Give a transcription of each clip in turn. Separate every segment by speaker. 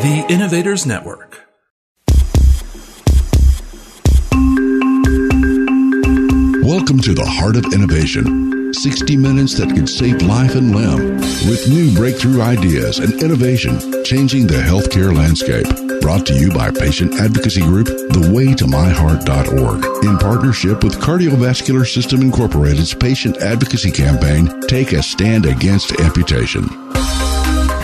Speaker 1: The Innovators Network.
Speaker 2: Welcome to the Heart of Innovation. 60 minutes that could save life and limb with new breakthrough ideas and innovation changing the healthcare landscape. Brought to you by patient advocacy group thewaytomyheart.org in partnership with Cardiovascular System Incorporated's patient advocacy campaign Take a Stand Against Amputation.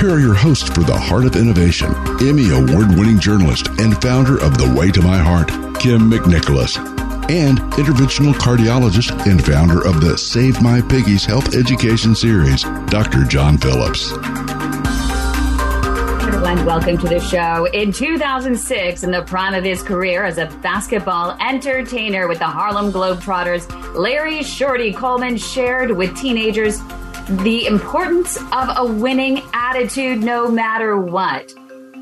Speaker 2: Here are your hosts for the Heart of Innovation, Emmy Award winning journalist and founder of The Way to My Heart, Kim McNicholas, and interventional cardiologist and founder of the Save My Piggies Health Education Series, Dr. John Phillips.
Speaker 3: Everyone, welcome to the show. In 2006, in the prime of his career as a basketball entertainer with the Harlem Globetrotters, Larry Shorty Coleman shared with teenagers the importance of a winning attitude no matter what.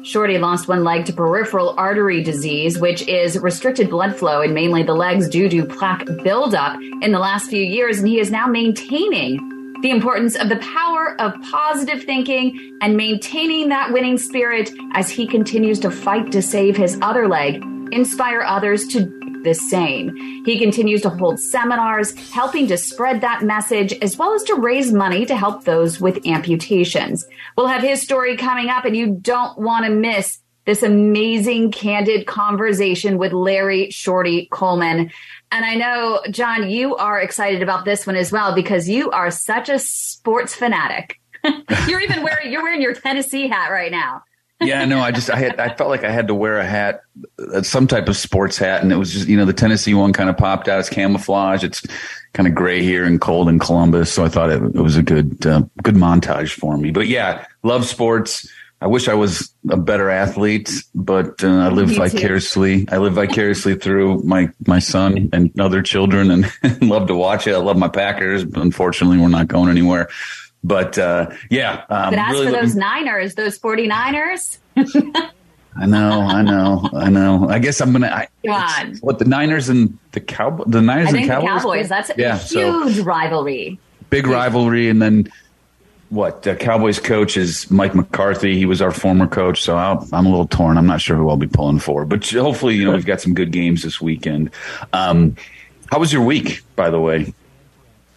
Speaker 3: Shorty lost one leg to peripheral artery disease, which is restricted blood flow in mainly the legs due to plaque buildup in the last few years. And he is now maintaining the importance of the power of positive thinking and maintaining that winning spirit as he continues to fight to save his other leg, inspire others to the same. He continues to hold seminars, helping to spread that message, as well as to raise money to help those with amputations. We'll have his story coming up, and you don't want to miss this amazing, candid conversation with Larry Shorty Coleman. And I know, John, you are excited about this one as well because you are such a sports fanatic. you're even wearing you're wearing your Tennessee hat right now
Speaker 4: yeah, no, I just I had I felt like I had to wear a hat, uh, some type of sports hat, and it was just you know the Tennessee one kind of popped out. It's camouflage. It's kind of gray here and cold in Columbus, so I thought it, it was a good uh, good montage for me. But yeah, love sports. I wish I was a better athlete, but uh, I live vicariously. I live vicariously through my my son and other children, and, and love to watch it. I love my Packers. But unfortunately, we're not going anywhere. But uh, yeah.
Speaker 3: Um, but as really for those Niners, those 49ers.
Speaker 4: I know, I know, I know. I guess I'm gonna. I, God, what the Niners and the Cowboys? The Niners
Speaker 3: and
Speaker 4: Cowboys.
Speaker 3: The Cowboys. That's a yeah, huge so, rivalry.
Speaker 4: Big rivalry, and then what? The Cowboys coach is Mike McCarthy. He was our former coach, so i am a little torn. I'm not sure who I'll be pulling for, but hopefully, you know, we've got some good games this weekend. Um, how was your week, by the way?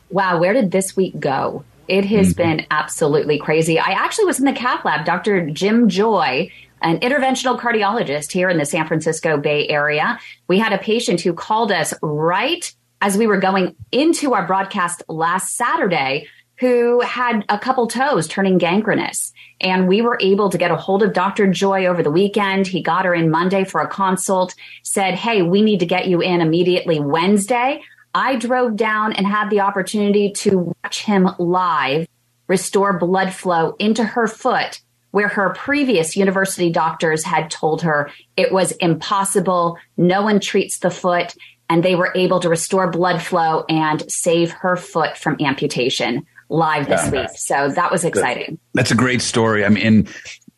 Speaker 3: Wow, where did this week go? It has mm-hmm. been absolutely crazy. I actually was in the cath lab. Dr. Jim Joye, an interventional cardiologist here in the San Francisco Bay Area, we had a patient who called us right as we were going into our broadcast last Saturday who had a couple toes turning gangrenous. And we were able to get a hold of Dr. Joye over the weekend. He got her in Monday for a consult, said, Hey, we need to get you in immediately Wednesday. I drove down and had the opportunity to watch him live restore blood flow into her foot where her previous university doctors had told her it was impossible. No one treats the foot. And they were able to restore blood flow and save her foot from amputation live this yeah, week. So that was exciting.
Speaker 4: That's a great story. I mean,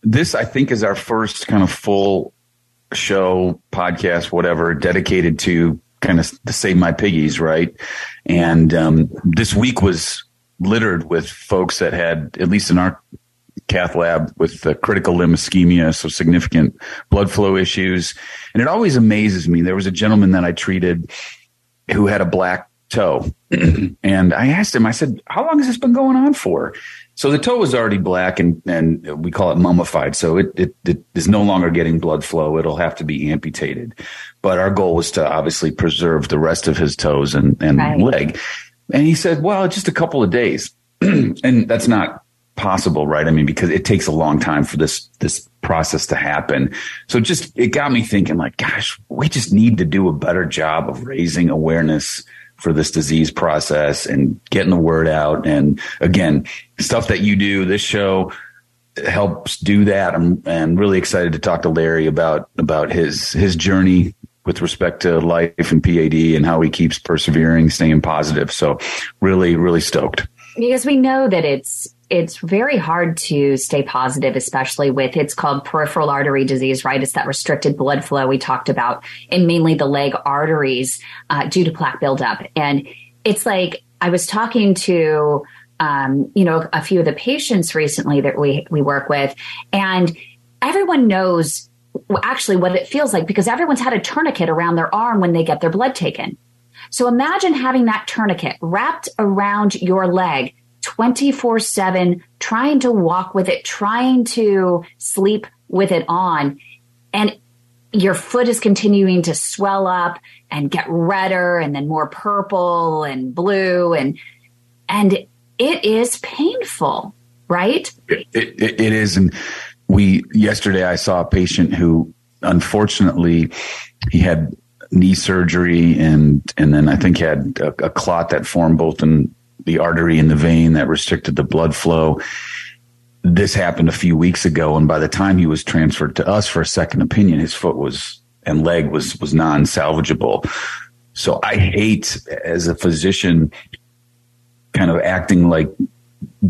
Speaker 4: this, I think, is our first kind of full show, podcast, whatever, dedicated to kind of to save my piggies, right? And um, this week was littered with folks that had, at least in our cath lab, with critical limb ischemia, so significant blood flow issues. And it always amazes me. There was a gentleman that I treated who had a black toe, and I asked him. I said, "How long has this been going on for?" So the toe was already black and, and we call it mummified. So it, it, it is no longer getting blood flow. It'll have to be amputated. But our goal was to obviously preserve the rest of his toes and, and right. leg. And he said, well, just a couple of days. and that's not possible, right? I mean, because it takes a long time for this, this process to happen. So just, it got me thinking like, gosh, we just need to do a better job of raising awareness for this disease process and getting the word out. And again, stuff that you do, this show helps do that. I'm, I'm really excited to talk to Larry about, about his, his journey with respect to life and PAD and how he keeps persevering, staying positive. So really, really stoked.
Speaker 3: Because we know that it's it's very hard to stay positive, especially with it's called peripheral artery disease, right? It's that restricted blood flow we talked about in mainly the leg arteries uh, due to plaque buildup. And it's like I was talking to, um, you know, a few of the patients recently that we we work with, and everyone knows actually what it feels like because everyone's had a tourniquet around their arm when they get their blood taken. So imagine having that tourniquet wrapped around your leg 24 7, trying to walk with it, trying to sleep with it on. And your foot is continuing to swell up and get redder and then more purple and blue and and it is painful right
Speaker 4: it, it, it is and we yesterday i saw a patient who unfortunately he had knee surgery and and then i think had a, a clot that formed both in the artery in the vein that restricted the blood flow. This happened a few weeks ago, and by the time he was transferred to us for a second opinion, his foot was and leg was was non salvageable. So I hate as a physician, kind of acting like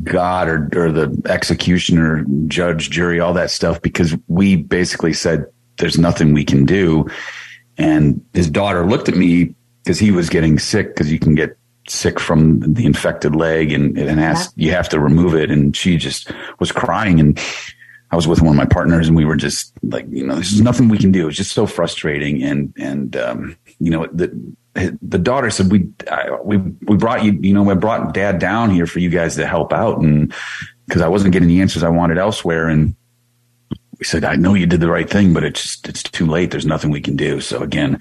Speaker 4: God or, or the executioner, judge, jury, all that stuff, because we basically said there's nothing we can do. And his daughter looked at me because he was getting sick because you can get sick from the infected leg and, and asked, yeah. you have to remove it. And she just was crying. And I was with one of my partners and we were just like, you know, there's nothing we can do. It's just so frustrating. And, and, um, you know, the, the daughter said, we, I, we, we brought you, you know, we brought dad down here for you guys to help out. And cause I wasn't getting the answers I wanted elsewhere. And we said, I know you did the right thing, but it's just, it's too late. There's nothing we can do. So again,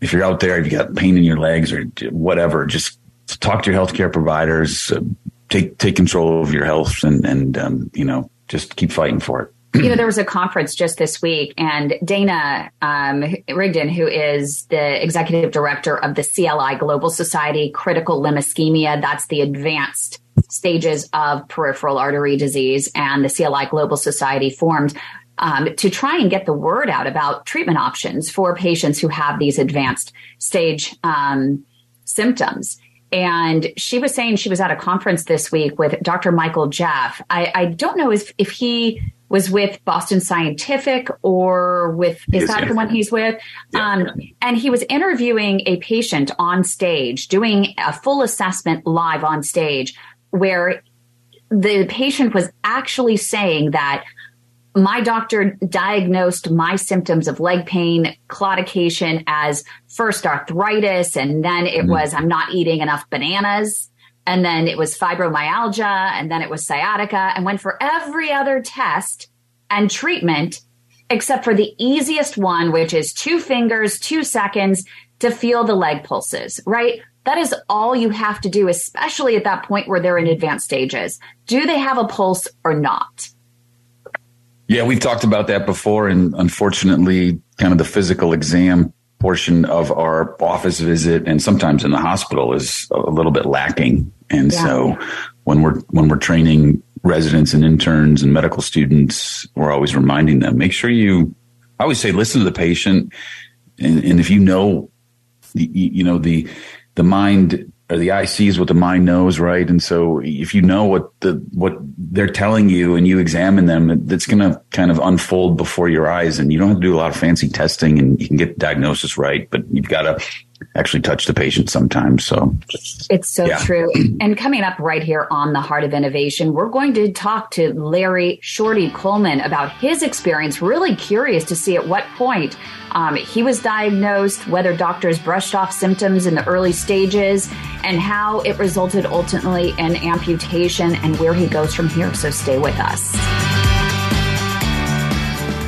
Speaker 4: if you're out there, if you got pain in your legs or whatever, just talk to your healthcare providers, uh, take take control of your health, and and um, you know just keep fighting for it.
Speaker 3: you know, there was a conference just this week, and Dana um, Rigdon, who is the executive director of the CLI Global Society Critical Limb Ischemia, that's the advanced stages of peripheral artery disease, and the CLI Global Society formed um, to try and get the word out about treatment options for patients who have these advanced stage um, symptoms. And she was saying she was at a conference this week with Dr. Michael Jaff. I, I don't know if, if he was with Boston Scientific or with, is that the one he's with? Yeah. Um, and he was interviewing a patient on stage, doing a full assessment live on stage where the patient was actually saying that my doctor diagnosed my symptoms of leg pain, claudication as first arthritis, and then it mm-hmm. was I'm not eating enough bananas, and then it was fibromyalgia, and then it was sciatica, and went for every other test and treatment except for the easiest one, which is two fingers, two seconds to feel the leg pulses, right? That is all you have to do, especially at that point where they're in advanced stages. Do they have a pulse or not?
Speaker 4: Yeah, we've talked about that before. And unfortunately, kind of the physical exam portion of our office visit and sometimes in the hospital is a little bit lacking. And yeah. so when we're, when we're training residents and interns and medical students, we're always reminding them, make sure you, I always say, listen to the patient. And, and if you know, you, you know, the, the mind or the eye sees what the mind knows, right? And so if you know what the what they're telling you and you examine them, it's going to kind of unfold before your eyes, and you don't have to do a lot of fancy testing, and you can get the diagnosis right, but you've got to actually touch the patient sometimes. So
Speaker 3: it's so yeah. true. And coming up right here on the Heart of Innovation, we're going to talk to Larry Shorty Coleman about his experience. Really curious to see at what point um, he was diagnosed, whether doctors brushed off symptoms in the early stages, and how it resulted ultimately in amputation and where he goes from here. So stay with us.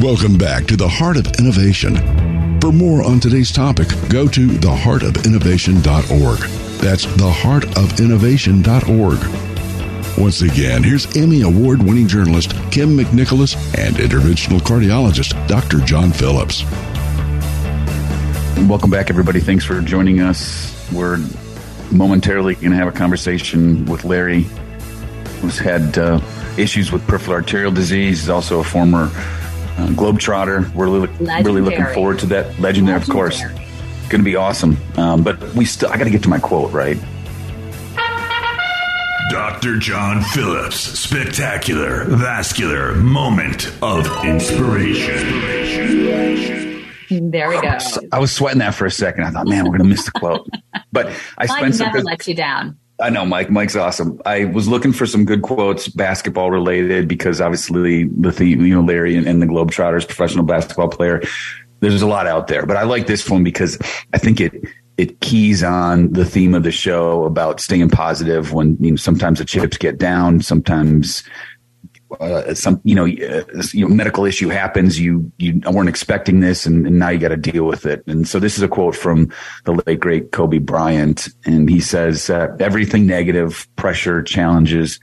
Speaker 2: Welcome back to the Heart of Innovation. For more on today's topic, go to theheartofinnovation.org. That's theheartofinnovation.org. Once again, here's Emmy Award winning journalist Kim McNicholas and interventional cardiologist Dr. John Phillips.
Speaker 4: Welcome back, everybody. Thanks for joining us. We're momentarily going to have a conversation with Larry, who's had uh, issues with peripheral arterial disease. He's also a former uh, globetrotter. We're really, really looking forward to that. Legendary, Legendary. of course. Going to be awesome. Um, but we still, I got to get to my quote, right?
Speaker 5: Dr. John Phillips, spectacular, vascular moment of inspiration.
Speaker 3: There we go.
Speaker 4: I was sweating that for a second. I thought, man, we're going to miss the quote. But I
Speaker 3: Mike
Speaker 4: spent some.
Speaker 3: never lets you down.
Speaker 4: I know, Mike. Mike's awesome. I was looking for some good quotes, basketball related, because obviously the theme, you know, Larry and, and the Globetrotters, professional basketball player. There's a lot out there, but I like this one because I think it it keys on the theme of the show about staying positive when you know sometimes the chips get down, sometimes uh, some you know, uh, you know medical issue happens you you weren't expecting this and, and now you got to deal with it. And so this is a quote from the late great kobe bryant and he says uh, everything negative pressure challenges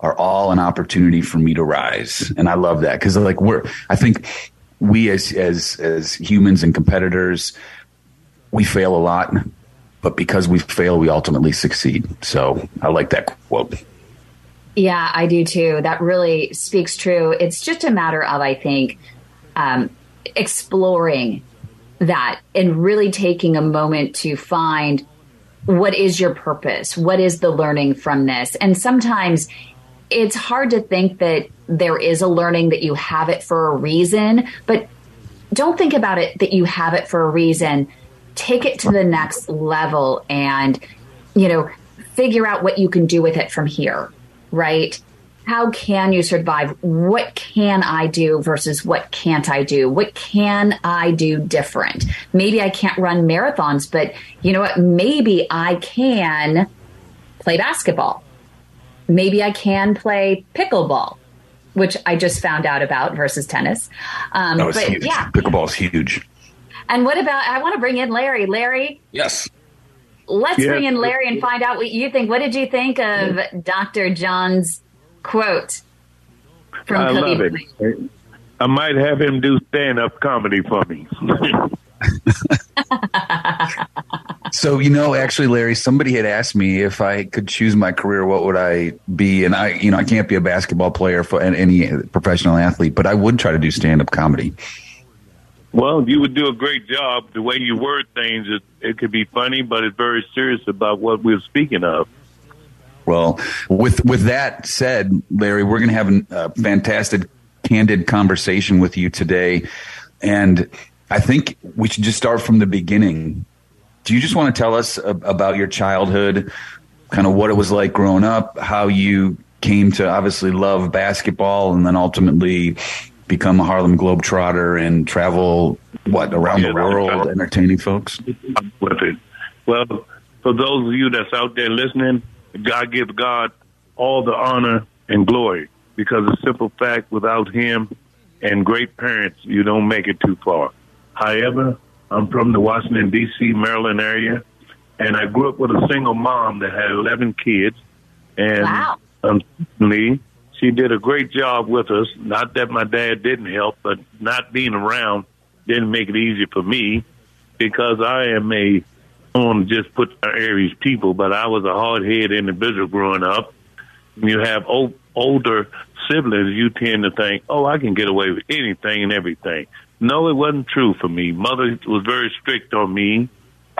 Speaker 4: are all an opportunity for me to rise. And i love that because like we're i think we as as as humans and competitors we fail a lot but because we fail we ultimately succeed. So i like that quote
Speaker 3: yeah, I do too. That really speaks true. It's just a matter of, I think, um, exploring that and really taking a moment to find what is your purpose? What is the learning from this? And sometimes it's hard to think that there is a learning that you have it for a reason, but don't think about it that you have it for a reason. Take it to the next level and, you know, figure out what you can do with it from here right? How can you survive? What can I do versus what can't I do? What can I do different? Maybe I can't run marathons, but you know what? Maybe I can play basketball. Maybe I can play pickleball, which I just found out about versus tennis.
Speaker 4: Um, no, it's but huge. yeah, pickleball is huge.
Speaker 3: And what about? I want to bring in Larry. Larry,
Speaker 4: yes
Speaker 3: let's yeah. bring in Larry and find out what you think. What did you think of Dr. John's quote from
Speaker 6: I love it. I might have him do stand up comedy for me.
Speaker 4: so you know actually larry somebody had asked me if i could choose my career what would i be and i you know i can't be a basketball player for any professional athlete but i would try to do stand-up comedy
Speaker 6: well, you would do a great job. The way you word things, it, it could be funny, but it's very serious about what we're speaking of.
Speaker 4: Well, with with that said, Larry, we're going to have a fantastic, candid conversation with you today, and I think we should just start from the beginning. Do you just want to tell us about your childhood, kind of what it was like growing up, how you came to obviously love basketball, and then ultimately become a Harlem Globetrotter and travel what around yeah, the world entertaining folks?
Speaker 6: With it. Well, for those of you that's out there listening, God give God all the honor and glory because the simple fact without him and great parents, you don't make it too far. However, I'm from the Washington, D.C., Maryland area, and I grew up with a single mom that had 11 kids. And wow. unfortunately, she did a great job with us. Not that my dad didn't help, but not being around didn't make it easy for me because I am a, I want to just put Aries people, but I was a hard headed individual growing up. When you have old, older siblings, you tend to think, oh, I can get away with anything and everything. No, it wasn't true for me. Mother was very strict on me.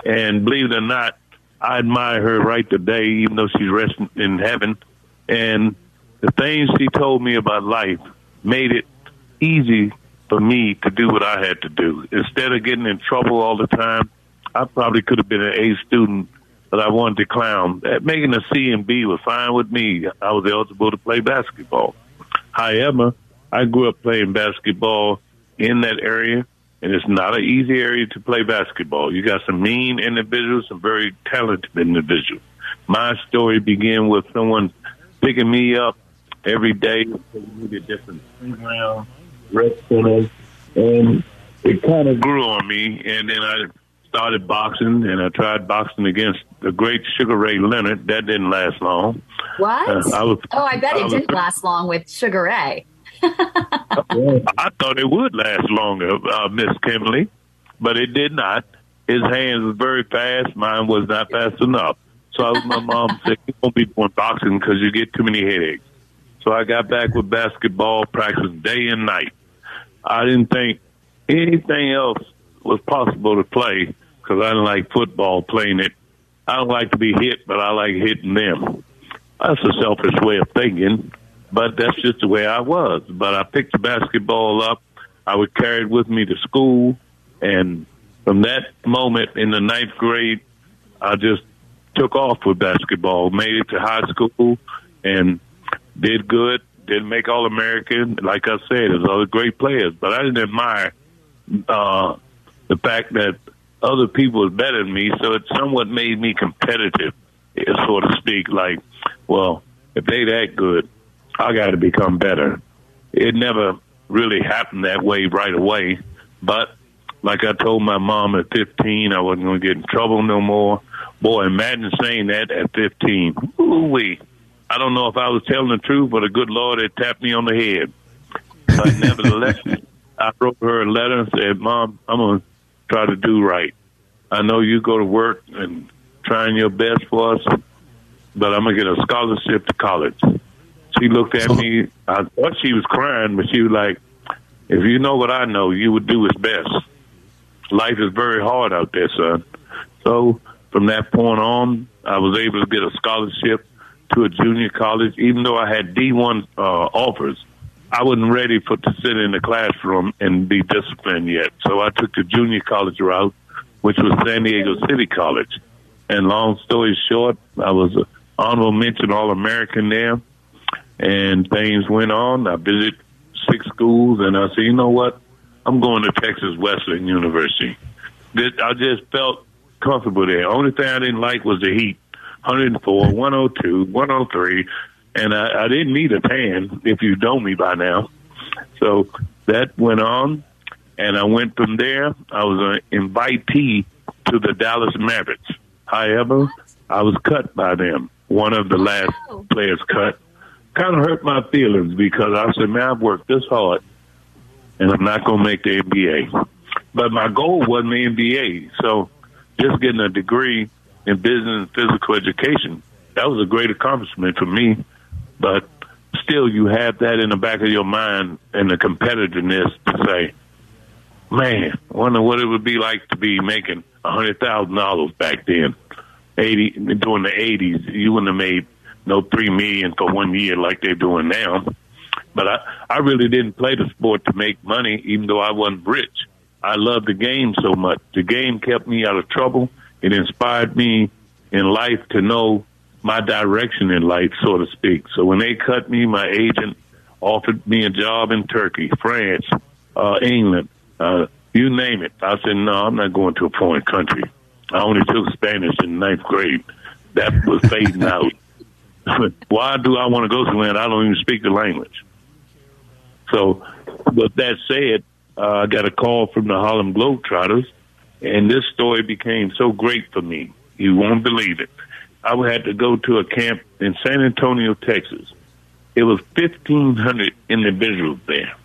Speaker 6: And believe it or not, I admire her right today, even though she's resting in heaven. And the things she told me about life made it easy for me to do what I had to do. Instead of getting in trouble all the time, I probably could have been an A student, but I wanted to clown. Eh, making a C and B was fine with me. I was eligible to play basketball. However, I grew up playing basketball in that area, and it's not an easy area to play basketball. You got some mean individuals, some very talented individuals. My story began with someone picking me up every day. We did different playgrounds, rec centers, and it kind of grew on me. And then I started boxing, and I tried boxing against the great Sugar Ray Leonard. That didn't last long.
Speaker 3: What? Uh, I was, oh, I bet it I didn't was, last long with Sugar Ray.
Speaker 6: I thought it would last longer, uh, Miss Kimberly, but it did not. His hands were very fast. Mine was not fast enough. So my mom said, "You won't be doing boxing because you get too many headaches." So I got back with basketball practice day and night. I didn't think anything else was possible to play because I didn't like football playing it. I don't like to be hit, but I like hitting them. That's a selfish way of thinking, but that's just the way I was. But I picked the basketball up. I would carry it with me to school. And from that moment in the ninth grade, I just took off with basketball, made it to high school, and did good, didn't make All American. Like I said, there's other great players, but I didn't admire uh, the fact that other people were better than me, so it somewhat made me competitive, so to speak. Like, well, if they that good, I got to become better. It never really happened that way right away, but like I told my mom at 15, I wasn't going to get in trouble no more. Boy, imagine saying that at 15. Ooh wee. I don't know if I was telling the truth, but a good Lord had tapped me on the head. But nevertheless, I wrote her a letter and said, Mom, I'm going to try to do right. I know you go to work and trying your best for us, but I'm going to get a scholarship to college. She looked at me. I thought she was crying, but she was like, if you know what I know, you would do its best. Life is very hard out there, son. So from that point on, I was able to get a scholarship to a junior college, even though I had D1 uh, offers. I wasn't ready for to sit in the classroom and be disciplined yet. So I took the junior college route, which was San Diego City College. And long story short, I was an honorable mention All American there. And things went on. I visited six schools, and I said, you know what? I'm going to Texas Wesleyan University. I just felt comfortable there. Only thing I didn't like was the heat. 104, 102, 103, and I, I didn't need a tan if you know me by now. So that went on, and I went from there. I was an invitee to the Dallas Mavericks. However, I was cut by them. One of the last oh. players cut. Kind of hurt my feelings because I said, man, I've worked this hard, and I'm not going to make the NBA. But my goal wasn't the NBA. So just getting a degree in business and physical education. That was a great accomplishment for me, but still, you have that in the back of your mind and the competitiveness to say, "Man, I wonder what it would be like to be making a hundred thousand dollars back then." Eighty during the eighties, you wouldn't have made no three million for one year like they're doing now. But I, I really didn't play the sport to make money, even though I wasn't rich. I loved the game so much. The game kept me out of trouble it inspired me in life to know my direction in life, so to speak. So when they cut me, my agent offered me a job in Turkey, France, uh, England, uh, you name it. I said, no, I'm not going to a foreign country. I only took Spanish in ninth grade. That was fading out. Why do I want to go somewhere and I don't even speak the language? So, with that said, uh, I got a call from the Harlem Globetrotters and this story became so great for me. You won't believe it. I had to go to a camp in San Antonio, Texas. it was 1,500 individuals there.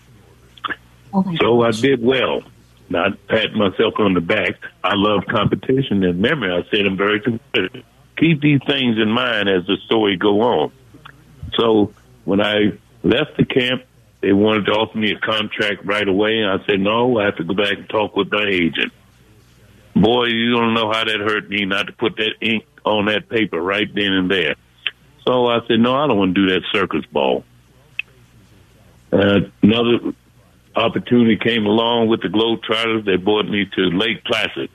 Speaker 3: Oh
Speaker 6: So I did well. Not pat myself on the back. I love competition and memory. I said I'm very competitive. Keep these things in mind as the story go on. So when I left the camp, they wanted to offer me a contract right away. I said no. I have to go back and talk with my agent. Boy, you don't know how that hurt me not to put that ink on that paper right then and there. So I said no. I don't want to do that circus ball. Uh, another opportunity came along with the Globetrotters. They brought me to Lake Placid.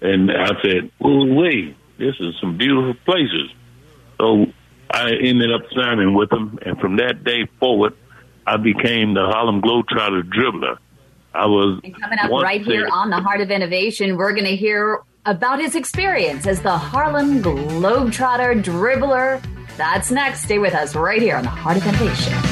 Speaker 6: And I said, oh, wait, this is some beautiful places. So I ended up signing with them. And from that day forward, I became the Harlem Globetrotter dribbler. I was
Speaker 3: And coming up right here on the Heart of Innovation, we're going to hear about his experience as the Harlem Globetrotter dribbler. That's next. Stay with us right here on the Heart of Innovation.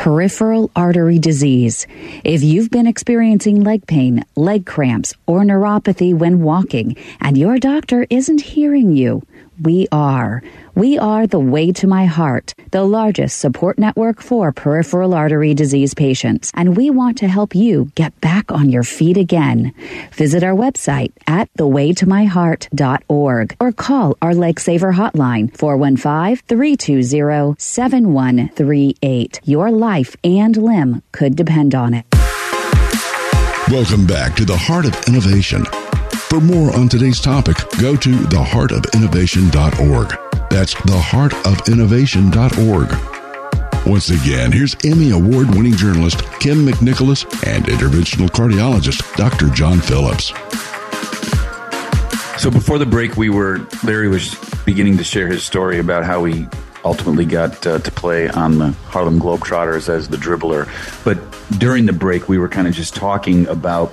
Speaker 7: peripheral artery disease. If you've been experiencing leg pain, leg cramps, or neuropathy when walking, and your doctor isn't hearing you, we are. We are the Way to My Heart, the largest support network for peripheral artery disease patients, and we want to help you get back on your feet again. Visit our website at thewaytomyheart.org or call our Leg Saver hotline 415-320-7138. Your life and limb could depend on it.
Speaker 2: Welcome back to the Heart of Innovation. For more on today's topic, go to theheartofinnovation.org. That's theheartofinnovation.org. Once again, here's Emmy Award winning journalist Kim McNicholas and interventional cardiologist Dr. John Phillips.
Speaker 4: So before the break, we were Larry was beginning to share his story about how he ultimately got uh, to play on the Harlem Globetrotters as the dribbler. But during the break, we were kind of just talking about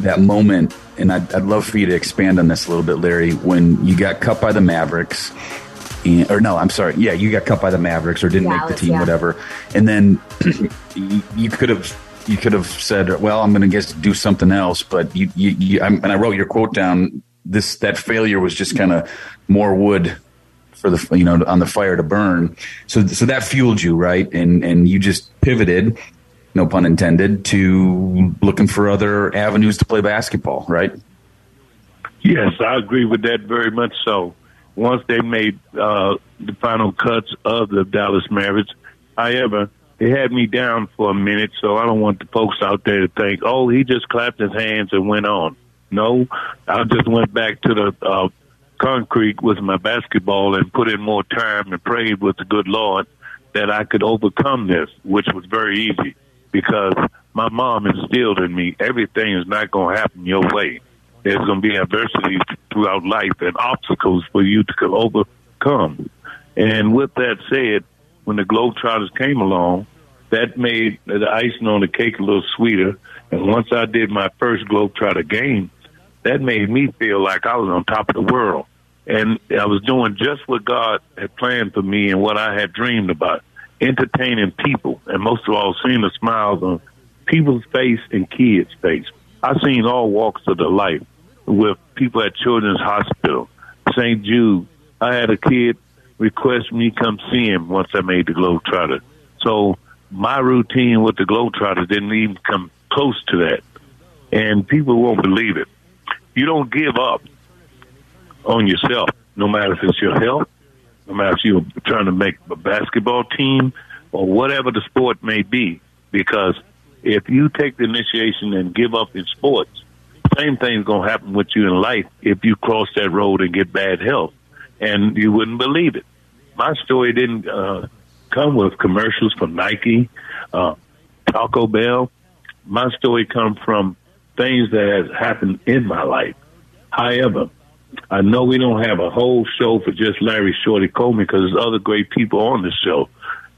Speaker 4: that moment, and I'd, I'd love for you to expand on this a little bit, Larry. When you got cut by the Mavericks, and, or no, I'm sorry, yeah, you got cut by the Mavericks or didn't make the team,
Speaker 3: yeah.
Speaker 4: whatever, and then you, you could have. You could have said, "Well, I'm going to guess do something else," but you, you, you I'm, and I wrote your quote down. This that failure was just kind of more wood for the you know on the fire to burn. So so that fueled you, right? And and you just pivoted, no pun intended, to looking for other avenues to play basketball, right?
Speaker 6: Yes, I agree with that very much so. Once they made uh, the final cuts of the Dallas Mavericks, however, they had me down for a minute, so I don't want the folks out there to think, oh, he just clapped his hands and went on. No, I just went back to the uh, concrete with my basketball and put in more time and prayed with the good Lord that I could overcome this, which was very easy because my mom instilled in me everything is not going to happen your way. There's going to be adversities throughout life and obstacles for you to overcome. And with that said, when the Globetrotters came along, that made the icing on the cake a little sweeter. And once I did my first Globetrotter game, that made me feel like I was on top of the world. And I was doing just what God had planned for me and what I had dreamed about entertaining people, and most of all, seeing the smiles on people's face and kids' face. I've seen all walks of the life with people at Children's Hospital, St. Jude. I had a kid request me come see him once I made the Globetrotter. So my routine with the Globetrotter didn't even come close to that. And people won't believe it. You don't give up on yourself, no matter if it's your health, no matter if you're trying to make a basketball team or whatever the sport may be. Because if you take the initiation and give up in sports, same thing's going to happen with you in life if you cross that road and get bad health. And you wouldn't believe it. My story didn't uh, come with commercials from Nike, uh, Taco Bell. My story come from things that has happened in my life. However, I know we don't have a whole show for just Larry Shorty Coleman because there's other great people on this show.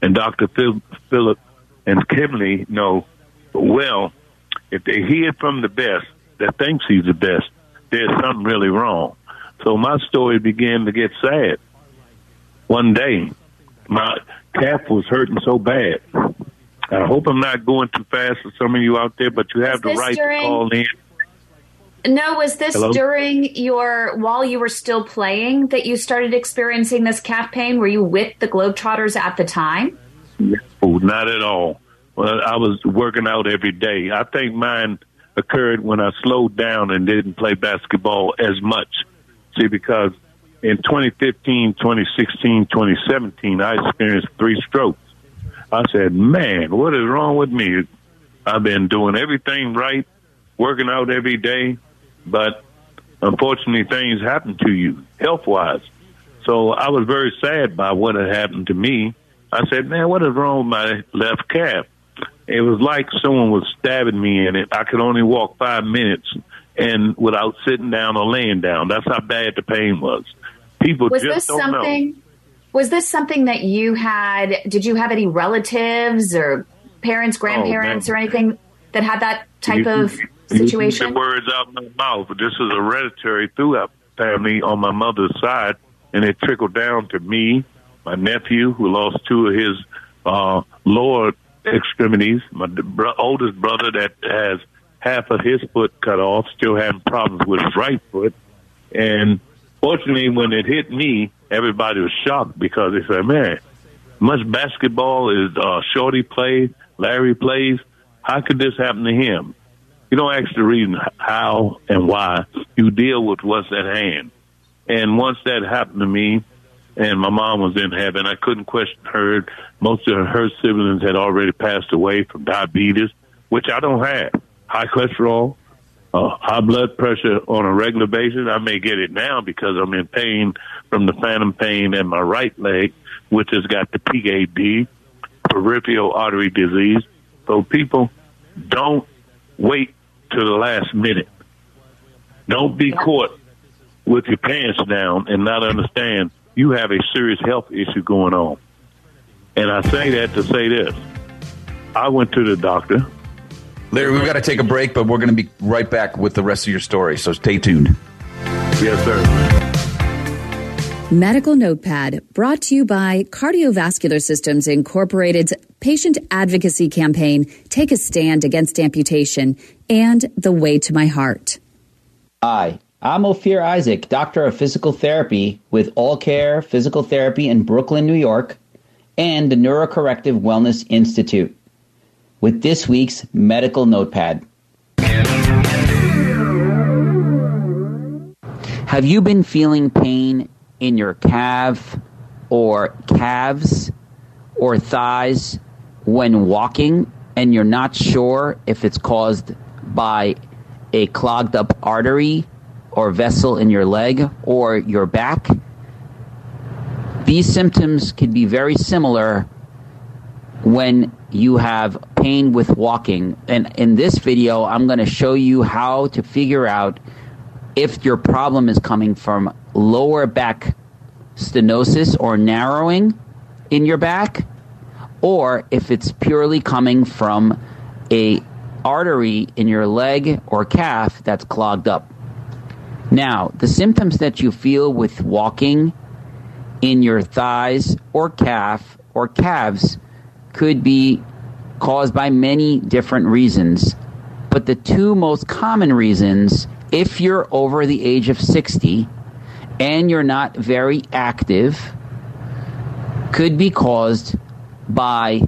Speaker 6: And Dr. Phil, Philip and Kimberly know well if they hear from the best that thinks he's the best, there's something really wrong. So my story began to get sad. One day, my calf was hurting so bad. I hope I'm not going too fast for some of you out there, but you have
Speaker 3: Is
Speaker 6: the right
Speaker 3: during-
Speaker 6: to call in.
Speaker 3: No, was this
Speaker 6: Hello?
Speaker 3: during your while you were still playing that you started experiencing this calf pain? Were you with the Globetrotters at the time?
Speaker 6: Oh, not at all. Well, I was working out every day. I think mine occurred when I slowed down and didn't play basketball as much. See, because in 2015, 2016, 2017, I experienced three strokes. I said, man, what is wrong with me? I've been doing everything right, working out every day, but unfortunately things happen to you health wise. So I was very sad by what had happened to me. I said, man, what is wrong with my left calf? It was like someone was stabbing me in it. I could only walk five minutes and without sitting down or laying down. That's how bad the pain was. People
Speaker 3: was
Speaker 6: just
Speaker 3: this
Speaker 6: don't know.
Speaker 3: something? Was this something that you had? Did you have any relatives or parents, oh, grandparents,
Speaker 6: man.
Speaker 3: or anything that had that type
Speaker 6: You-
Speaker 3: of
Speaker 6: you- you took
Speaker 3: situation?
Speaker 6: The words out of my mouth. This is hereditary throughout family on my mother's side, and it trickled down to me, my nephew, who lost two of his uh, lower extremities, my bro- oldest brother that has half of his foot cut off, still having problems with his right foot, and fortunately, when it hit me, everybody was shocked because they said, "Man, much basketball is uh, Shorty play, Larry plays. How could this happen to him?" You don't ask the reason how and why. You deal with what's at hand. And once that happened to me, and my mom was in heaven, I couldn't question her. Most of her siblings had already passed away from diabetes, which I don't have. High cholesterol, uh, high blood pressure on a regular basis. I may get it now because I'm in pain from the phantom pain in my right leg, which has got the PAD, peripheral artery disease. So people don't wait to the last minute. Don't be caught with your pants down and not understand you have a serious health issue going on. And I say that to say this. I went to the doctor.
Speaker 4: Larry, we've got to take a break, but we're going to be right back with the rest of your story. So stay tuned.
Speaker 6: Yes, sir.
Speaker 7: Medical Notepad brought to you by Cardiovascular Systems Incorporated's patient advocacy campaign, Take a Stand Against Amputation, and The Way to My Heart.
Speaker 8: Hi, I'm Ophir Isaac, Doctor of Physical Therapy with All Care Physical Therapy in Brooklyn, New York, and the Neurocorrective Wellness Institute. With this week's Medical Notepad. Have you been feeling pain in your calf or calves or thighs when walking and you're not sure if it's caused by a clogged up artery or vessel in your leg or your back? These symptoms can be very similar when you have pain with walking. And in this video, I'm going to show you how to figure out if your problem is coming from lower back stenosis or narrowing in your back or if it's purely coming from a artery in your leg or calf that's clogged up. Now, the symptoms that you feel with walking in your thighs or calf or calves could be caused by many different reasons. But the two most common reasons, if you're over the age of 60 and you're not very active, could be caused by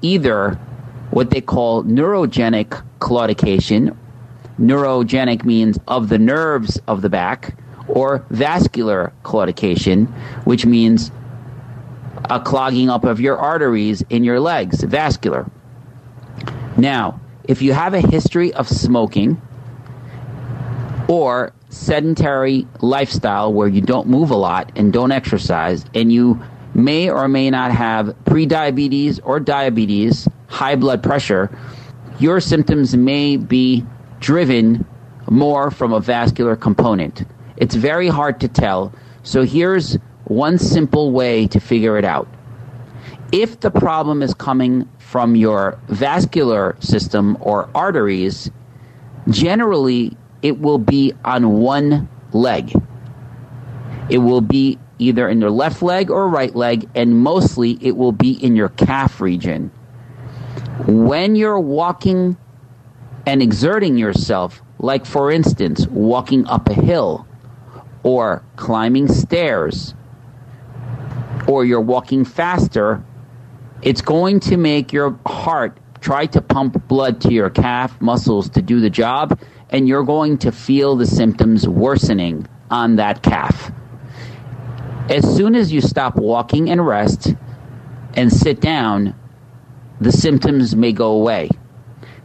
Speaker 8: either what they call neurogenic claudication. Neurogenic means of the nerves of the back, or vascular claudication, which means a clogging up of your arteries in your legs, vascular. Now, if you have a history of smoking or sedentary lifestyle where you don't move a lot and don't exercise, and you may or may not have prediabetes or diabetes, high blood pressure, your symptoms may be driven more from a vascular component. It's very hard to tell. So here's one simple way to figure it out. If the problem is coming from your vascular system or arteries, generally it will be on one leg. It will be either in your left leg or right leg, and mostly it will be in your calf region. When you're walking and exerting yourself, like for instance, walking up a hill or climbing stairs, or you're walking faster, it's going to make your heart try to pump blood to your calf muscles to do the job, and you're going to feel the symptoms worsening on that calf. As soon as you stop walking and rest and sit down, the symptoms may go away.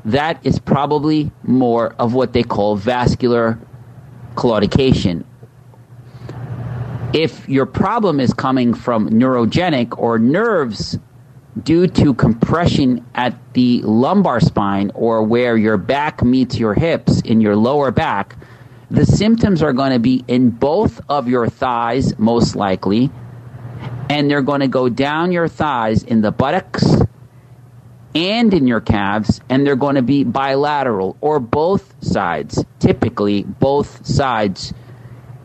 Speaker 8: That is probably more of what they call vascular claudication. If your problem is coming from neurogenic or nerves due to compression at the lumbar spine or where your back meets your hips in your lower back, the symptoms are going to be in both of your thighs, most likely, and they're going to go down your thighs in the buttocks and in your calves, and they're going to be bilateral or both sides, typically both sides,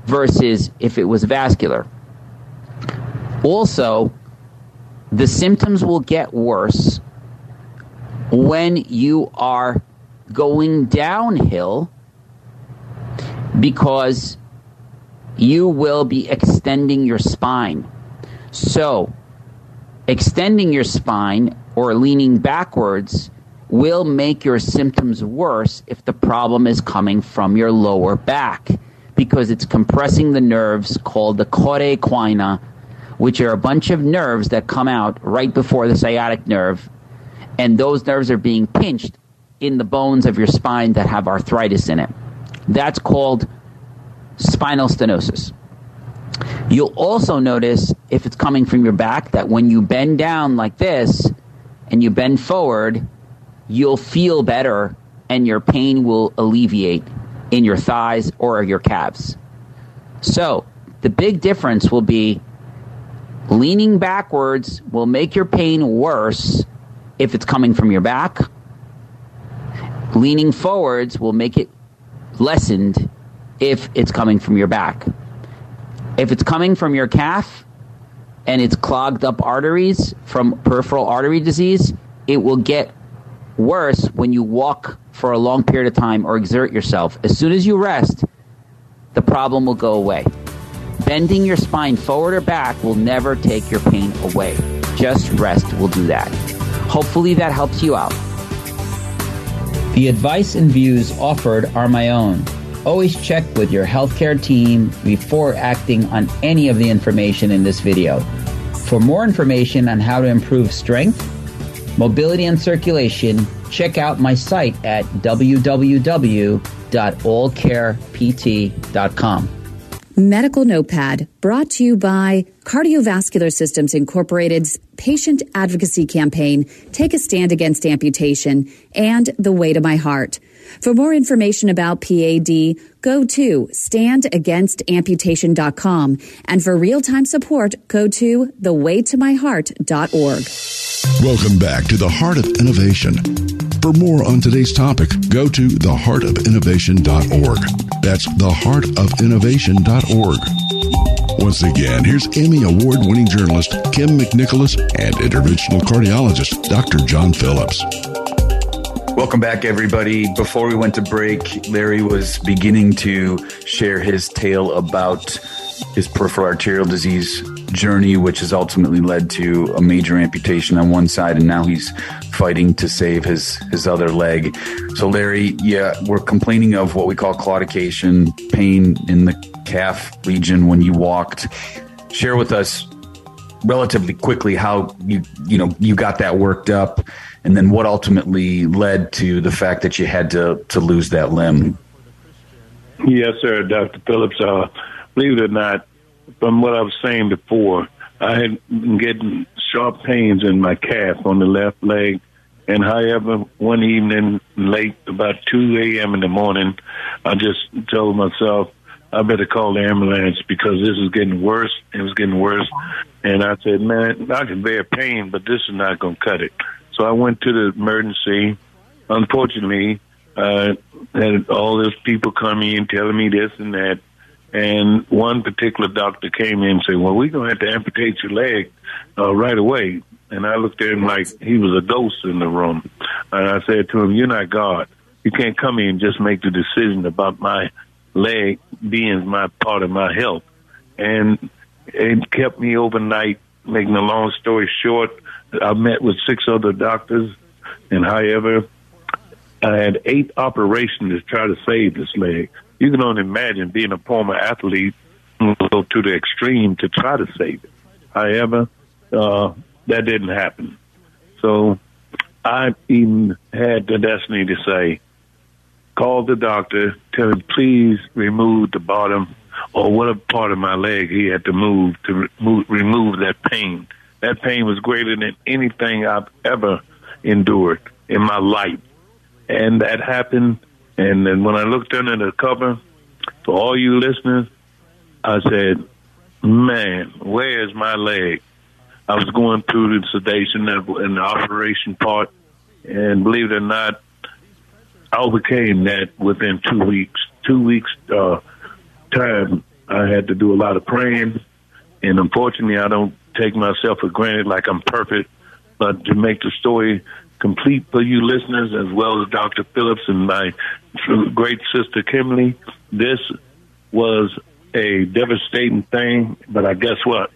Speaker 8: versus if it was vascular. Also, the symptoms will get worse when you are going downhill because you will be extending your spine. So, extending your spine or leaning backwards will make your symptoms worse if the problem is coming from your lower back because it's compressing the nerves called the cauda equina, which are a bunch of nerves that come out right before the sciatic nerve, and those nerves are being pinched in the bones of your spine that have arthritis in it. That's called spinal stenosis. You'll also notice if it's coming from your back that when you bend down like this and you bend forward, you'll feel better and your pain will alleviate in your thighs or your calves. So, the big difference will be leaning backwards will make your pain worse if it's coming from your back. Leaning forwards will make it lessened if it's coming from your back. If it's coming from your calf and it's clogged up arteries from peripheral artery disease, it will get worse when you walk for a long period of time or exert yourself. As soon as you rest, the problem will go away. Bending your spine forward or back will never take your pain away. Just rest will do that. Hopefully that helps you out. The advice and views offered are my own. Always check with your healthcare team before acting on any of the information in this video. For more information on how to improve strength, mobility, and circulation, check out my site at www.allcarept.com.
Speaker 7: Medical Notepad brought to you by Cardiovascular Systems Incorporated's patient advocacy campaign, Take a Stand Against Amputation, and The Way to My Heart. For more information about PAD, go to standagainstamputation.com. And for real time support, go to thewaytomyheart.org.
Speaker 2: Welcome back to the Heart of Innovation. For more on today's topic, go to theheartofinnovation.org. That's theheartofinnovation.org. Once again, here's Emmy Award winning journalist Kim McNicholas and interventional cardiologist Dr. John Phillips.
Speaker 4: Welcome back, everybody. Before we went to break, Larry was beginning to share his tale about his peripheral arterial disease journey, which has ultimately led to a major amputation on one side, and now he's fighting to save his his other leg. So, Larry, yeah, we're complaining of what we call claudication, pain in the calf region when you walked. Share with us relatively quickly how you you know you got that worked up and then what ultimately led to the fact that you had to to lose that limb
Speaker 6: Yes, sir, Dr. Phillips. Uh, believe it or not, from what I was saying before, I had been getting sharp pains in my calf on the left leg. And however, one evening late, about 2 a.m. in the morning, I just told myself, I better call the ambulance because this is getting worse. It was getting worse. And I said, man, I can bear pain, but this is not going to cut it. So I went to the emergency. Unfortunately, uh, had all those people coming in telling me this and that. And one particular doctor came in and said, well, we're going to have to amputate your leg uh, right away. And I looked at him like he was a ghost in the room. And I said to him, you're not God. You can't come in and just make the decision about my leg being my part of my health. And it kept me overnight. Making a long story short, I met with six other doctors, and however, I had eight operations to try to save this leg. You can only imagine being a former athlete go to the extreme to try to save it. However, uh, that didn't happen. So I even had the destiny to say, call the doctor, tell him please remove the bottom or whatever part of my leg he had to move to remove, remove that pain. That pain was greater than anything I've ever endured in my life. And that happened. And then when I looked under the cover, for all you listeners, I said, man, where's my leg? I was going through the sedation and the operation part. And believe it or not, overcame that within two weeks. Two weeks uh, time, I had to do a lot of praying, and unfortunately, I don't take myself for granted like I'm perfect. But to make the story complete for you listeners, as well as Dr. Phillips and my great sister Kimberly, this was a devastating thing. But I guess what?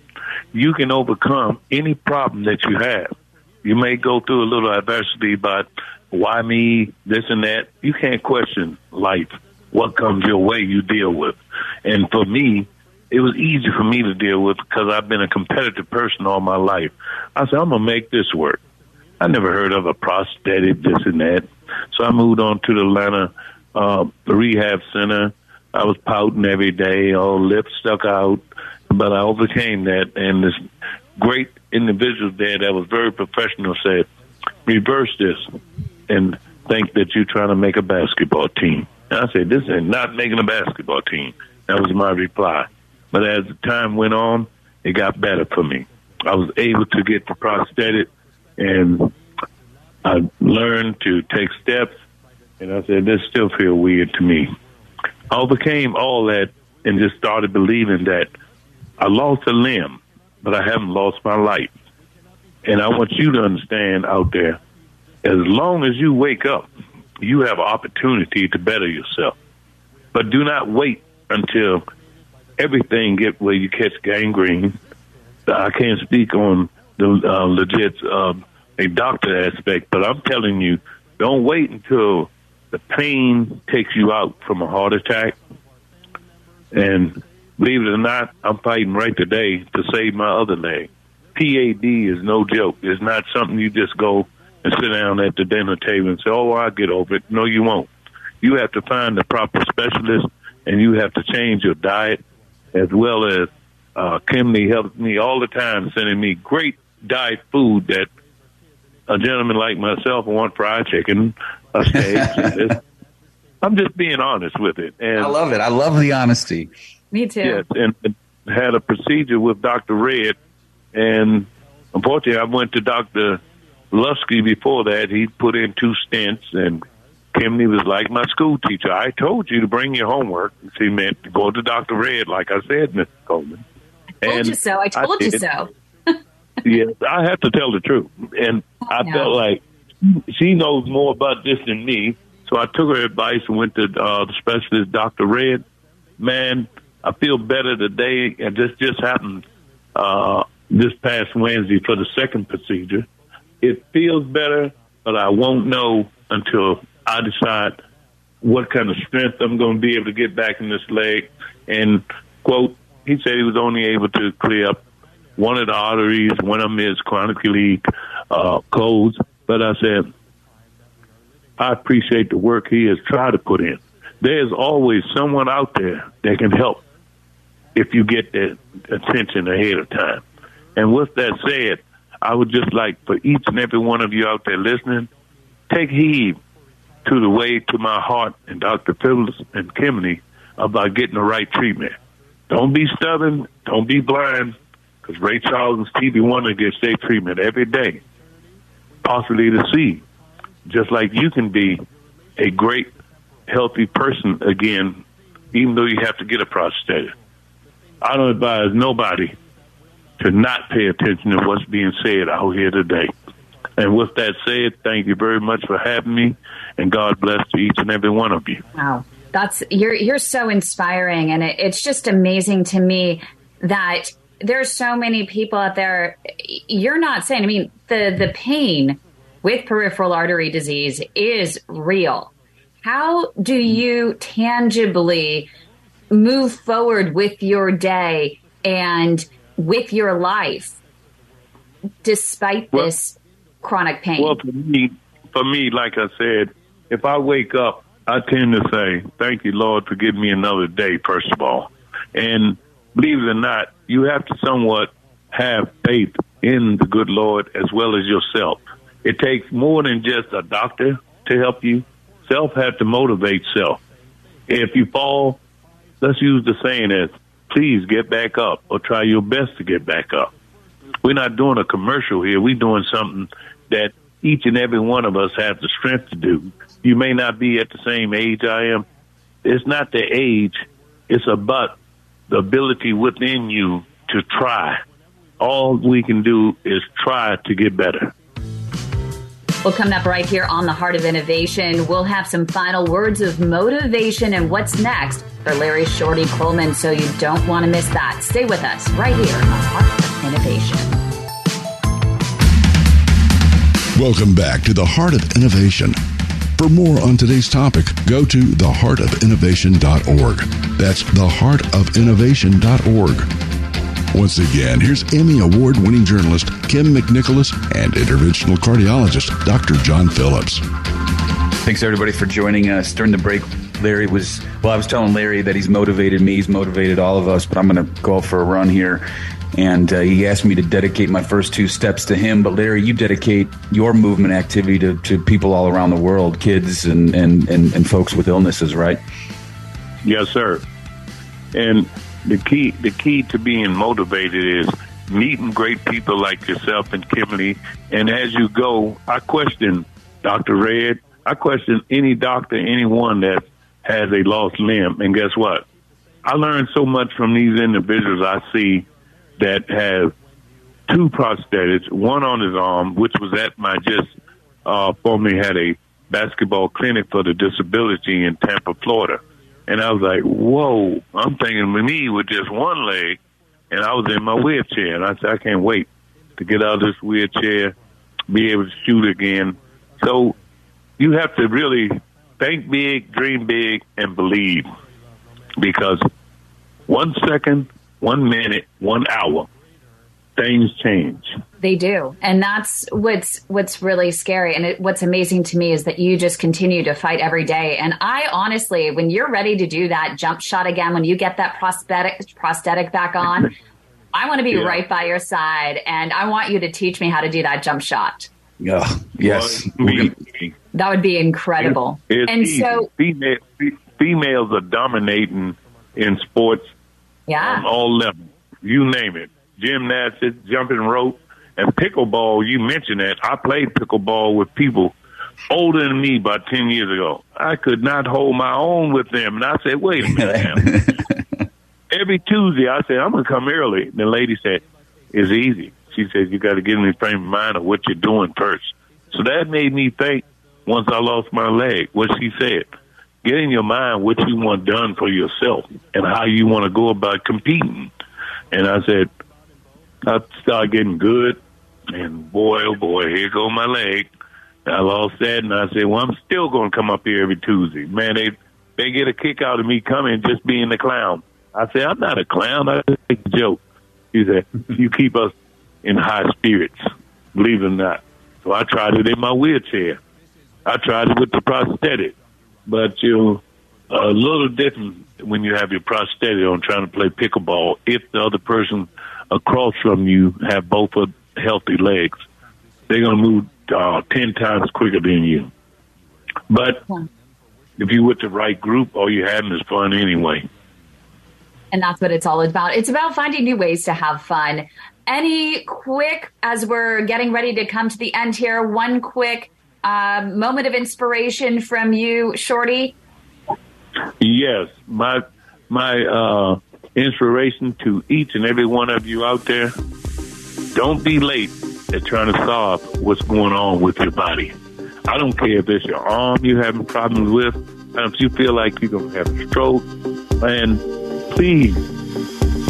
Speaker 6: You can overcome any problem that you have. You may go through a little adversity, but why me, this and that. You can't question life. What comes your way, you deal with. And for me, it was easy for me to deal with because I've been a competitive person all my life. I said, I'm going to make this work. I never heard of a prosthetic, this and that. So I moved on to the Atlanta uh, rehab center. I was pouting every day, all lips stuck out, but I overcame that. And this great individual there that was very professional said, reverse this and think that you're trying to make a basketball team. And I said, this is not making a basketball team. That was my reply. But as the time went on, it got better for me. I was able to get the prosthetic and I learned to take steps. And I said, this still feel weird to me. I overcame all that and just started believing that I lost a limb, but I haven't lost my life. And I want you to understand out there as long as you wake up, you have opportunity to better yourself. But do not wait until everything get where you catch gangrene. I can't speak on the uh, legit uh, a doctor aspect, but I'm telling you, don't wait until the pain takes you out from a heart attack. And believe it or not, I'm fighting right today to save my other leg. PAD is no joke. It's not something you just go and sit down at the dinner table and say, "Oh, I'll get over it." No, you won't. You have to find the proper specialist, and you have to change your diet, as well as uh, Kimberly helps me all the time, sending me great diet food that a gentleman like myself want fried chicken, a steak. I'm just being honest with it. And
Speaker 4: I love it. I love the honesty.
Speaker 3: Me too.
Speaker 6: Yes, and, and had a procedure with Dr. Red, and unfortunately, I went to Dr. Lusky before that, he put in two stints, and Kimney was like my school teacher. I told you to bring your homework. She meant to go to Dr. Red, like I said, Mr. Coleman.
Speaker 3: And I told you so. I told
Speaker 6: I
Speaker 3: you so.
Speaker 6: yes, I have to tell the truth. And I
Speaker 3: know.
Speaker 6: felt like she knows more about this than me. So I took her advice and went to uh, the specialist, Dr. Red. Man, I feel better today. And this just happened uh, this past Wednesday for the second procedure. It feels better, but I won't know until I decide what kind of strength I'm going to be able to get back in this leg. And, quote, he said he was only able to clear up one of the arteries, one of them is chronically uh. But I said, I appreciate the work he has tried to put in. there's always someone out there that can help if you get that attention ahead of time. And with that said, I would just like for each and every one of you out there listening, take heed to the way to my heart and Dr. Phillips and Kimney about getting the right treatment. Don't be stubborn. Don't be blind. Because Ray Charles and Stevie Wonder get their treatment every day, possibly to see, just like you can be a great, healthy person again, even though you have to get a prostate. I don't advise nobody to not pay attention to what's being said out here today. And with that said, thank you very much for having me, and God bless to each and every one of you.
Speaker 3: Wow. That's you're you're so inspiring and it, it's just amazing to me that there's so many people out there you're not saying I mean the the pain with peripheral artery disease is real. How do you tangibly move forward with your day and with your life despite
Speaker 6: Well-
Speaker 3: this chronic pain?
Speaker 6: Well, for me, for me, like I said, if I wake up, I tend to say, "Thank you, Lord, for giving me another day." First of all, and believe it or not, you have to somewhat have faith in the good Lord as well as yourself. It takes more than just a doctor to help you. Self have to motivate self. If you fall, let's use the saying as, "Please get back up," or try your best to get back up. We're not doing a commercial here. We're doing something that each and every one of us have the strength to do. You may not be at the same age I am. It's not the age. It's about the ability within you to try. All we can do is try to get better.
Speaker 3: Well, coming up right here on the Heart of Innovation, we'll have some final words of motivation and what's next for Larry Shorty Coleman, so you don't want to miss that. Stay with us right here on the Heart of Innovation.
Speaker 2: Welcome back to the Heart of Innovation. For more on today's topic, go to theheartofinnovation.org. That's theheartofinnovation.org. Once again, here's Emmy Award winning journalist Kim McNicholas and interventional cardiologist Dr. John Phillips.
Speaker 4: Thanks everybody for joining us during the break. Larry was well. I was telling Larry that he's motivated me. He's motivated all of us. But I'm going to go out for a run here, and uh, he asked me to dedicate my first two steps to him. But Larry, you dedicate your movement activity to, to people all around the world, kids and, and, and, and folks with illnesses, right?
Speaker 6: Yes, sir. And the key the key to being motivated is meeting great people like yourself and Kimberly. And as you go, I question Dr. Red. I question any doctor, anyone that has a lost limb. And guess what? I learned so much from these individuals I see that have two prosthetics, one on his arm, which was at my just uh, formerly had a basketball clinic for the disability in Tampa, Florida. And I was like, whoa, I'm thinking me with just one leg, and I was in my wheelchair. And I said, I can't wait to get out of this wheelchair, be able to shoot again. So you have to really think big, dream big, and believe. Because one second, one minute, one hour, things change.
Speaker 3: They do, and that's what's what's really scary. And it, what's amazing to me is that you just continue to fight every day. And I honestly, when you're ready to do that jump shot again, when you get that prosthetic prosthetic back on, I want to be
Speaker 4: Yeah.
Speaker 3: right by your side, and I want you to teach me how to do that jump shot.
Speaker 4: Yeah. Yes. We're
Speaker 3: That would be incredible.
Speaker 6: It's
Speaker 3: and
Speaker 6: easy.
Speaker 3: so,
Speaker 6: female, females are dominating in sports
Speaker 3: yeah,
Speaker 6: on all levels. You name it. Gymnastics, jumping rope, and pickleball. You mentioned that. I played pickleball with people older than me about 10 years ago. I could not hold my own with them. And I said, wait a minute now. Every Tuesday, I said, I'm going to come early. The lady said, it's easy. She said, you got to get in the frame of mind of what you're doing first. So that made me think once I lost my leg, what she said. Get in your mind what you want done for yourself and how you want to go about competing. And I said, I started getting good, and boy, oh boy, here go my leg. I lost that, and I said, well, I'm still going to come up here every Tuesday. Man, they they get a kick out of me coming just being a clown. I said, I'm not a clown. I just make a joke. He said, you keep us in high spirits, believe it or not. So I tried it in my wheelchair. I tried it with the prosthetic, but you know, a little different when you have your prosthetic on trying to play pickleball. If the other person across from you have both of healthy legs, they're going to move uh, ten times quicker than you. But if you're with the right group, all you're having is fun anyway.
Speaker 3: And that's what it's all about. It's about finding new ways to have fun. Any quick, as we're getting ready to come to the end here, one quick uh, moment of inspiration from you, Shorty?
Speaker 6: Yes, my my uh, inspiration to each and every one of you out there: don't be late at trying to solve what's going on with your body. I don't care if it's your arm you're having problems with, if you feel like you're going to have a stroke, and please,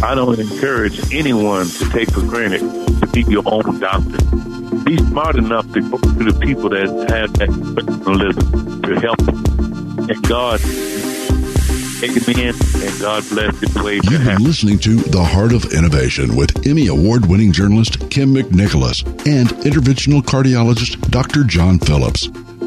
Speaker 6: I don't encourage anyone to take for granted to be your own doctor. Be smart enough to go to the people that have that professionalism to help. And God in, and God bless the
Speaker 2: You've been listening to The Heart of Innovation with Emmy Award winning journalist Kim McNicholas and interventional cardiologist Dr. John Phillips.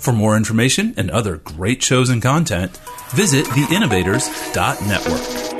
Speaker 1: For more information and other great shows and content, visit theinnovators.network.